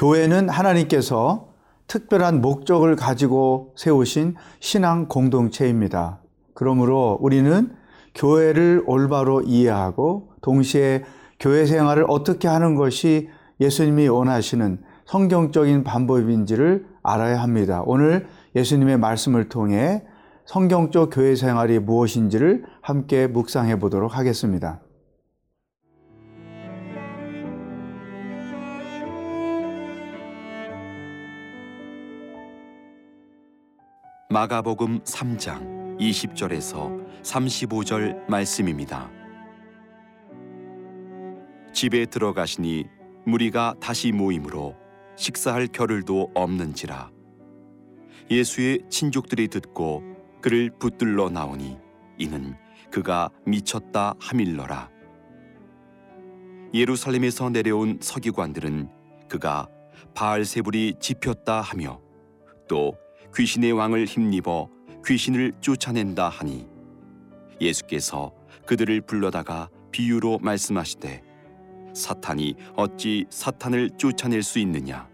교회는 하나님께서 특별한 목적을 가지고 세우신 신앙 공동체입니다. 그러므로 우리는 교회를 올바로 이해하고 동시에 교회 생활을 어떻게 하는 것이 예수님이 원하시는 성경적인 방법인지를 알아야 합니다. 오늘 예수님의 말씀을 통해 성경적 교회 생활이 무엇인지를 함께 묵상해 보도록 하겠습니다. 마가복음 3장 20절에서 35절 말씀입니다. 집에 들어가시니 무리가 다시 모임으로 식사할 겨를도 없는지라 예수의 친족들이 듣고 그를 붙들러 나오니 이는 그가 미쳤다 하밀러라 예루살렘에서 내려온 서기관들은 그가 바알세불이 집혔다 하며 또 귀신의 왕을 힘입어 귀신을 쫓아낸다 하니 예수께서 그들을 불러다가 비유로 말씀하시되 사탄이 어찌 사탄을 쫓아낼 수 있느냐?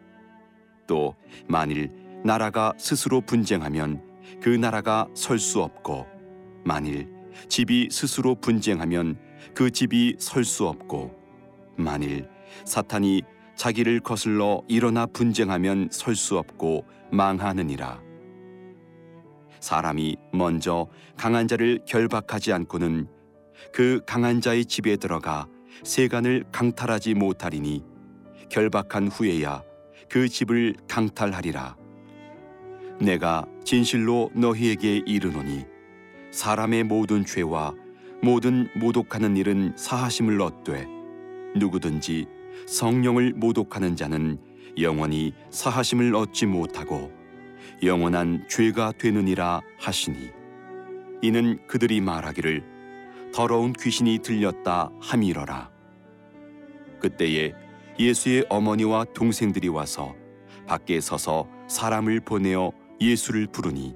또 만일 나라가 스스로 분쟁하면 그 나라가 설 수 없고 만일 집이 스스로 분쟁하면 그 집이 설 수 없고 만일 사탄이 자기를 거슬러 일어나 분쟁하면 설 수 없고 망하느니라 사람이 먼저 강한 자를 결박하지 않고는 그 강한 자의 집에 들어가 세간을 강탈하지 못하리니 결박한 후에야 그 집을 강탈하리라. 내가 진실로 너희에게 이르노니 사람의 모든 죄와 모든 모독하는 일은 사하심을 얻되 누구든지 성령을 모독하는 자는 영원히 사하심을 얻지 못하고 영원한 죄가 되느니라 하시니 이는 그들이 말하기를 더러운 귀신이 들렸다 함이러라. 그때에 예수의 어머니와 동생들이 와서 밖에 서서 사람을 보내어 예수를 부르니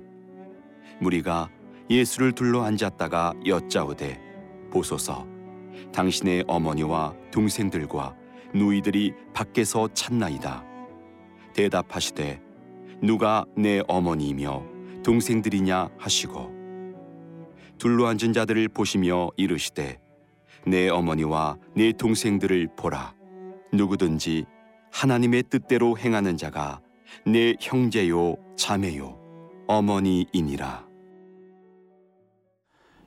무리가 예수를 둘러 앉았다가 여짜오되 보소서. 당신의 어머니와 동생들과 누이들이 밖에서 찾나이다. 대답하시되 누가 내 어머니이며 동생들이냐 하시고 둘러 앉은 자들을 보시며 이르시되 내 어머니와 내 동생들을 보라 누구든지 하나님의 뜻대로 행하는 자가 내 형제요 자매요 어머니이니라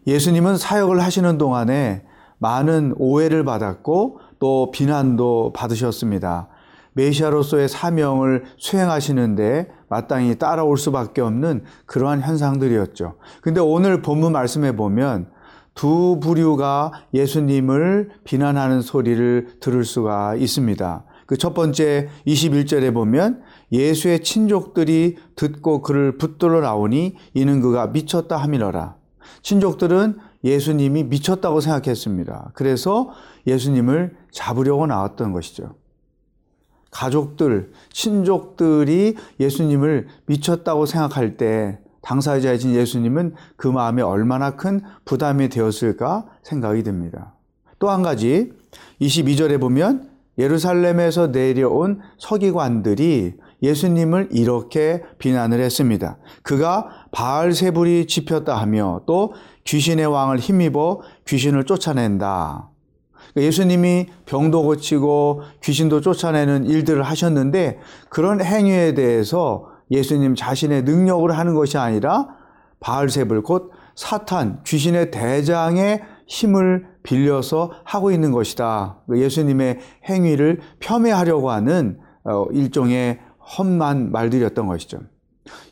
예수님은 사역을 하시는 동안에 많은 오해를 받았고 또 비난도 받으셨습니다. 메시아로서의 사명을 수행하시는데 마땅히 따라올 수밖에 없는 그러한 현상들이었죠. 근데 오늘 본문 말씀에 보면 두 부류가 예수님을 비난하는 소리를 들을 수가 있습니다. 그 첫 번째 21절에 보면 예수의 친족들이 듣고 그를 붙들어 나오니 이는 그가 미쳤다 함이러라. 친족들은 예수님이 미쳤다고 생각했습니다. 그래서 예수님을 잡으려고 나왔던 것이죠. 가족들, 친족들이 예수님을 미쳤다고 생각할 때 당사자이신 예수님은 그 마음에 얼마나 큰 부담이 되었을까 생각이 듭니다. 또 한 가지 22절에 보면 예루살렘에서 내려온 서기관들이 예수님을 이렇게 비난을 했습니다. 그가 바알세불이 집혔다 하며 또 귀신의 왕을 힘입어 귀신을 쫓아낸다. 그러니까 예수님이 병도 고치고 귀신도 쫓아내는 일들을 하셨는데 그런 행위에 대해서 예수님 자신의 능력으로 하는 것이 아니라 바알세불 곧 사탄 귀신의 대장의 힘을 빌려서 하고 있는 것이다. 그러니까 예수님의 행위를 폄훼하려고 하는 어, 일종의 험한 말들이었던 것이죠.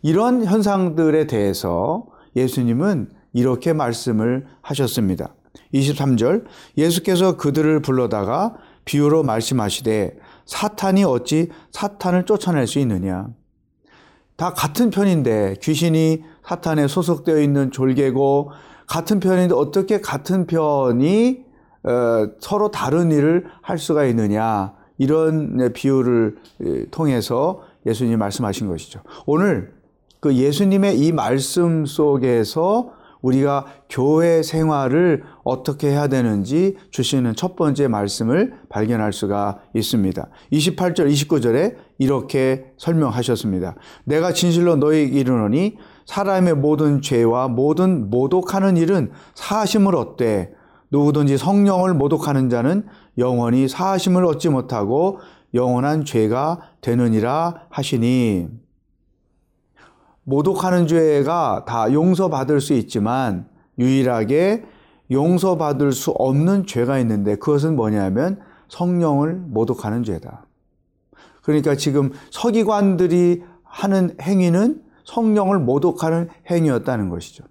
이런 현상들에 대해서 예수님은 이렇게 말씀을 하셨습니다. 23절 예수께서 그들을 불러다가 비유로 말씀하시되 사탄이 어찌 사탄을 쫓아낼 수 있느냐 다 같은 편인데 귀신이 사탄에 소속되어 있는 졸개고 같은 편인데 어떻게 같은 편이 어, 서로 다른 일을 할 수가 있느냐 이런 비유를 통해서 예수님이 말씀하신 것이죠. 오늘 그 예수님의 이 말씀 속에서 우리가 교회 생활을 어떻게 해야 되는지 주시는 첫 번째 말씀을 발견할 수가 있습니다. 28절, 29절에 이렇게 설명하셨습니다. 내가 진실로 너희에게 이르노니 사람의 모든 죄와 모든 모독하는 일은 사심을 얻되 누구든지 성령을 모독하는 자는 영원히 사심을 얻지 못하고 영원한 죄가 되느니라 하시니 모독하는 죄가 다 용서받을 수 있지만 유일하게 용서받을 수 없는 죄가 있는데 그것은 뭐냐면 성령을 모독하는 죄다. 그러니까 지금 서기관들이 하는 행위는 성령을 모독하는 행위였다는 것이죠.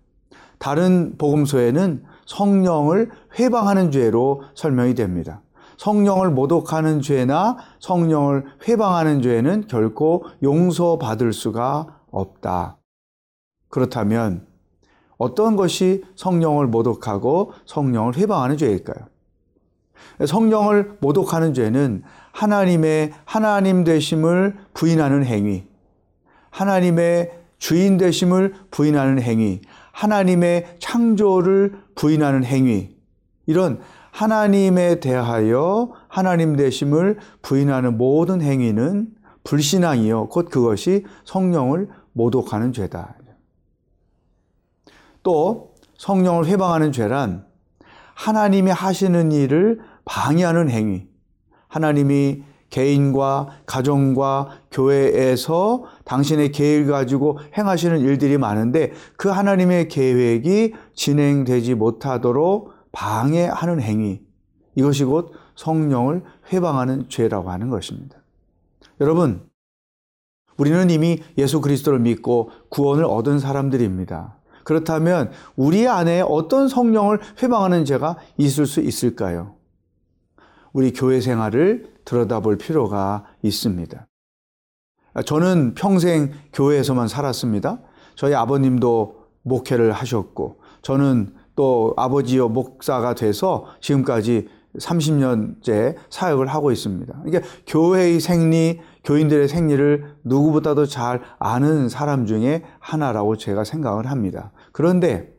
다른 복음서에는 성령을 회방하는 죄로 설명이 됩니다. 성령을 모독하는 죄나 성령을 회방하는 죄는 결코 용서받을 수가 없다. 그렇다면 어떤 것이 성령을 모독하고 성령을 회방하는 죄일까요? 성령을 모독하는 죄는 하나님의 하나님 되심을 부인하는 행위, 하나님의 주인 되심을 부인하는 행위, 하나님의 창조를 부인하는 행위, 이런 하나님에 대하여 하나님 되심을 부인하는 모든 행위는 불신앙이요. 곧 그것이 성령을 모독하는 죄다. 또 성령을 회방하는 죄란 하나님이 하시는 일을 방해하는 행위. 하나님이 개인과 가정과 교회에서 당신의 계획을 가지고 행하시는 일들이 많은데 그 하나님의 계획이 진행되지 못하도록 방해하는 행위. 이것이 곧 성령을 회방하는 죄라고 하는 것입니다. 여러분, 우리는 이미 예수 그리스도를 믿고 구원을 얻은 사람들입니다. 그렇다면 우리 안에 어떤 성령을 회방하는 죄가 있을 수 있을까요? 우리 교회 생활을 들여다볼 필요가 있습니다. 저는 평생 교회에서만 살았습니다. 저희 아버님도 목회를 하셨고, 저는 또 아버지요 목사가 돼서 지금까지 30년째 사역을 하고 있습니다. 그러니까 교회의 생리, 교인들의 생리를 누구보다도 잘 아는 사람 중에 하나라고 제가 생각을 합니다. 그런데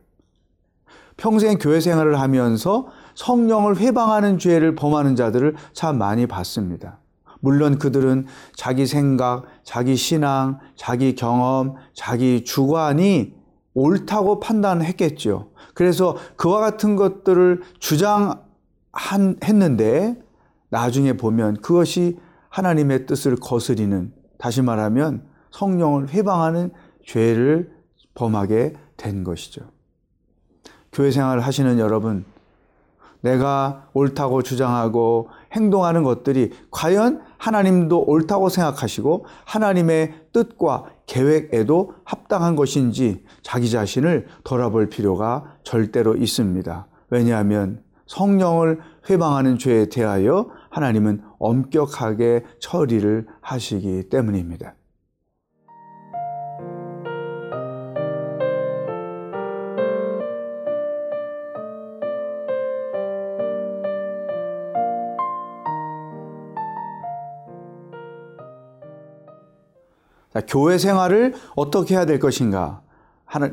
평생 교회 생활을 하면서 성령을 회방하는 죄를 범하는 자들을 참 많이 봤습니다. 물론 그들은 자기 생각, 자기 신앙, 자기 경험, 자기 주관이 옳다고 판단했겠죠. 그래서 그와 같은 것들을 주장했는데 나중에 보면 그것이 하나님의 뜻을 거스리는 다시 말하면 성령을 회방하는 죄를 범하게 된 것이죠. 교회 생활을 하시는 여러분, 내가 옳다고 주장하고 행동하는 것들이 과연 하나님도 옳다고 생각하시고 하나님의 뜻과 계획에도 합당한 것인지 자기 자신을 돌아볼 필요가 절대로 있습니다. 왜냐하면 성령을 회방하는 죄에 대하여 하나님은 엄격하게 처리를 하시기 때문입니다. 자, 교회 생활을 어떻게 해야 될 것인가?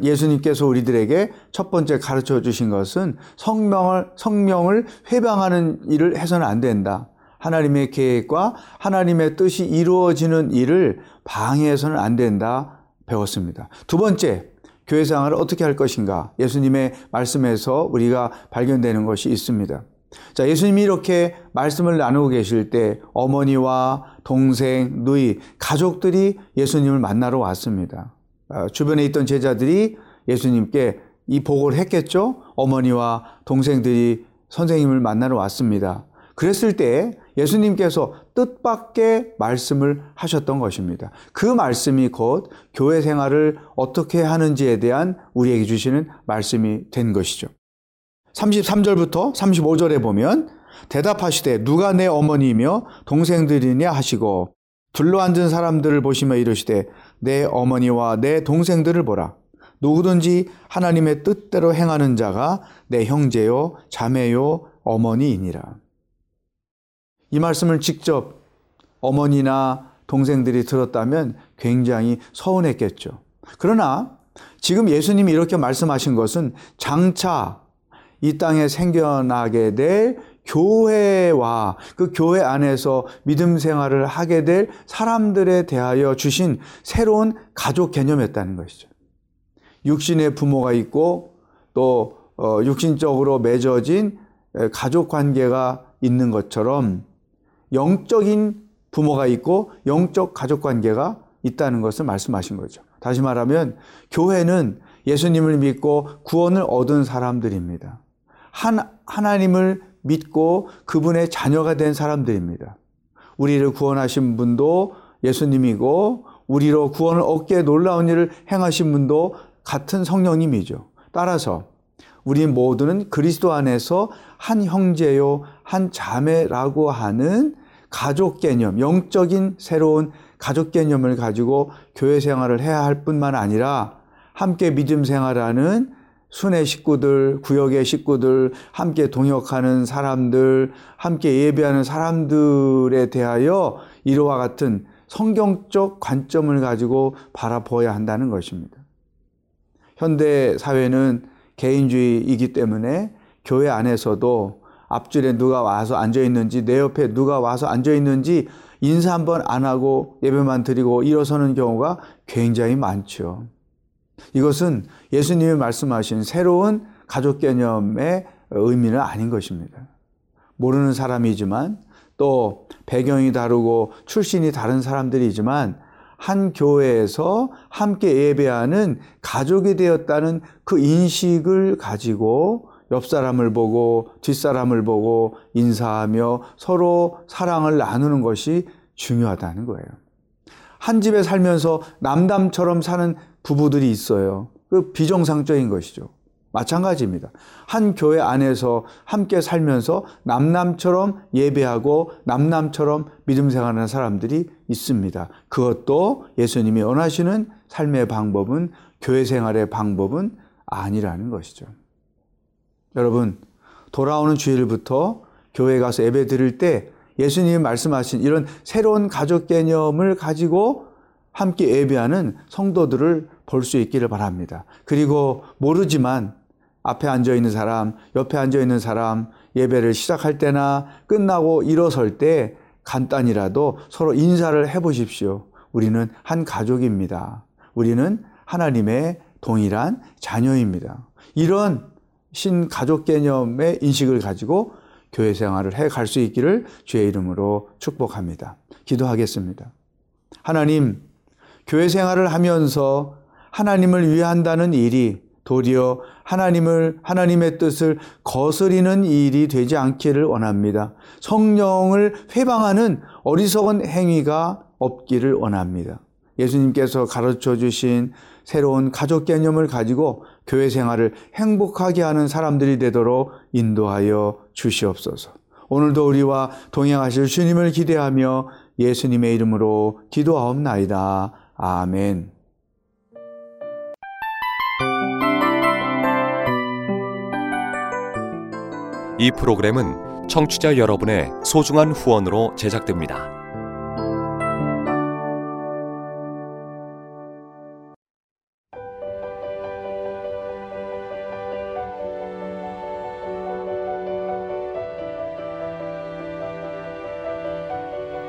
예수님께서 우리들에게 첫 번째 가르쳐 주신 것은 성명을, 성명을 회방하는 일을 해서는 안 된다. 하나님의 계획과 하나님의 뜻이 이루어지는 일을 방해해서는 안 된다. 배웠습니다. 두 번째, 교회 생활을 어떻게 할 것인가? 예수님의 말씀에서 우리가 발견되는 것이 있습니다. 자, 예수님이 이렇게 말씀을 나누고 계실 때 어머니와 동생, 누이, 가족들이 예수님을 만나러 왔습니다. 어, 주변에 있던 제자들이 예수님께 이 복을 했겠죠? 어머니와 동생들이 선생님을 만나러 왔습니다. 그랬을 때 예수님께서 뜻밖의 말씀을 하셨던 것입니다. 그 말씀이 곧 교회 생활을 어떻게 하는지에 대한 우리에게 주시는 말씀이 된 것이죠. 33절부터 35절에 보면 대답하시되 누가 내 어머니이며 동생들이냐 하시고 둘러앉은 사람들을 보시며 이르시되 내 어머니와 내 동생들을 보라. 누구든지 하나님의 뜻대로 행하는 자가 내 형제요, 자매요, 어머니이니라. 이 말씀을 직접 어머니나 동생들이 들었다면 굉장히 서운했겠죠. 그러나 지금 예수님이 이렇게 말씀하신 것은 장차 이 땅에 생겨나게 될 교회와 그 교회 안에서 믿음 생활을 하게 될 사람들에 대하여 주신 새로운 가족 개념이었다는 것이죠. 육신의 부모가 있고 또 어, 육신적으로 맺어진 가족 관계가 있는 것처럼 영적인 부모가 있고 영적 가족 관계가 있다는 것을 말씀하신 거죠. 다시 말하면 교회는 예수님을 믿고 구원을 얻은 사람들입니다. 한, 하나님을 믿고 그분의 자녀가 된 사람들입니다. 우리를 구원하신 분도 예수님이고 우리로 구원을 얻게 놀라운 일을 행하신 분도 같은 성령님이죠. 따라서 우리 모두는 그리스도 안에서 한 형제요, 한 자매라고 하는 가족 개념, 영적인 새로운 가족 개념을 가지고 교회 생활을 해야 할 뿐만 아니라 함께 믿음 생활하는 순회 식구들, 구역의 식구들, 함께 동역하는 사람들, 함께 예배하는 사람들에 대하여 이러와 같은 성경적 관점을 가지고 바라보아야 한다는 것입니다. 현대 사회는 개인주의이기 때문에 교회 안에서도 앞줄에 누가 와서 앉아 있는지, 내 옆에 누가 와서 앉아 있는지 인사 한번 안 하고 예배만 드리고 일어서는 경우가 굉장히 많죠. 이것은 예수님이 말씀하신 새로운 가족 개념의 의미는 아닌 것입니다. 모르는 사람이지만 또 배경이 다르고 출신이 다른 사람들이지만 한 교회에서 함께 예배하는 가족이 되었다는 그 인식을 가지고 옆 사람을 보고 뒷사람을 보고 인사하며 서로 사랑을 나누는 것이 중요하다는 거예요. 한 집에 살면서 남담처럼 사는 부부들이 있어요. 그 비정상적인 것이죠. 마찬가지입니다. 한 교회 안에서 함께 살면서 남남처럼 예배하고 남남처럼 믿음 생활하는 사람들이 있습니다. 그것도 예수님이 원하시는 삶의 방법은 교회 생활의 방법은 아니라는 것이죠. 여러분, 돌아오는 주일부터 교회 가서 예배 드릴 때 예수님이 말씀하신 이런 새로운 가족 개념을 가지고 함께 예배하는 성도들을 볼 수 있기를 바랍니다. 그리고 모르지만 앞에 앉아 있는 사람, 옆에 앉아 있는 사람, 예배를 시작할 때나 끝나고 일어설 때 간단히라도 서로 인사를 해 보십시오. 우리는 한 가족입니다. 우리는 하나님의 동일한 자녀입니다. 이런 신가족 개념의 인식을 가지고 교회 생활을 해 갈 수 있기를 주의 이름으로 축복합니다. 기도하겠습니다. 하나님, 교회 생활을 하면서 하나님을 위한다는 일이 도리어 하나님을 하나님의 뜻을 거스리는 일이 되지 않기를 원합니다. 성령을 회방하는 어리석은 행위가 없기를 원합니다. 예수님께서 가르쳐 주신 새로운 가족 개념을 가지고 교회 생활을 행복하게 하는 사람들이 되도록 인도하여 주시옵소서. 오늘도 우리와 동행하실 주님을 기대하며 예수님의 이름으로 기도하옵나이다. 아멘. 이 프로그램은 청취자 여러분의 소중한 후원으로 제작됩니다.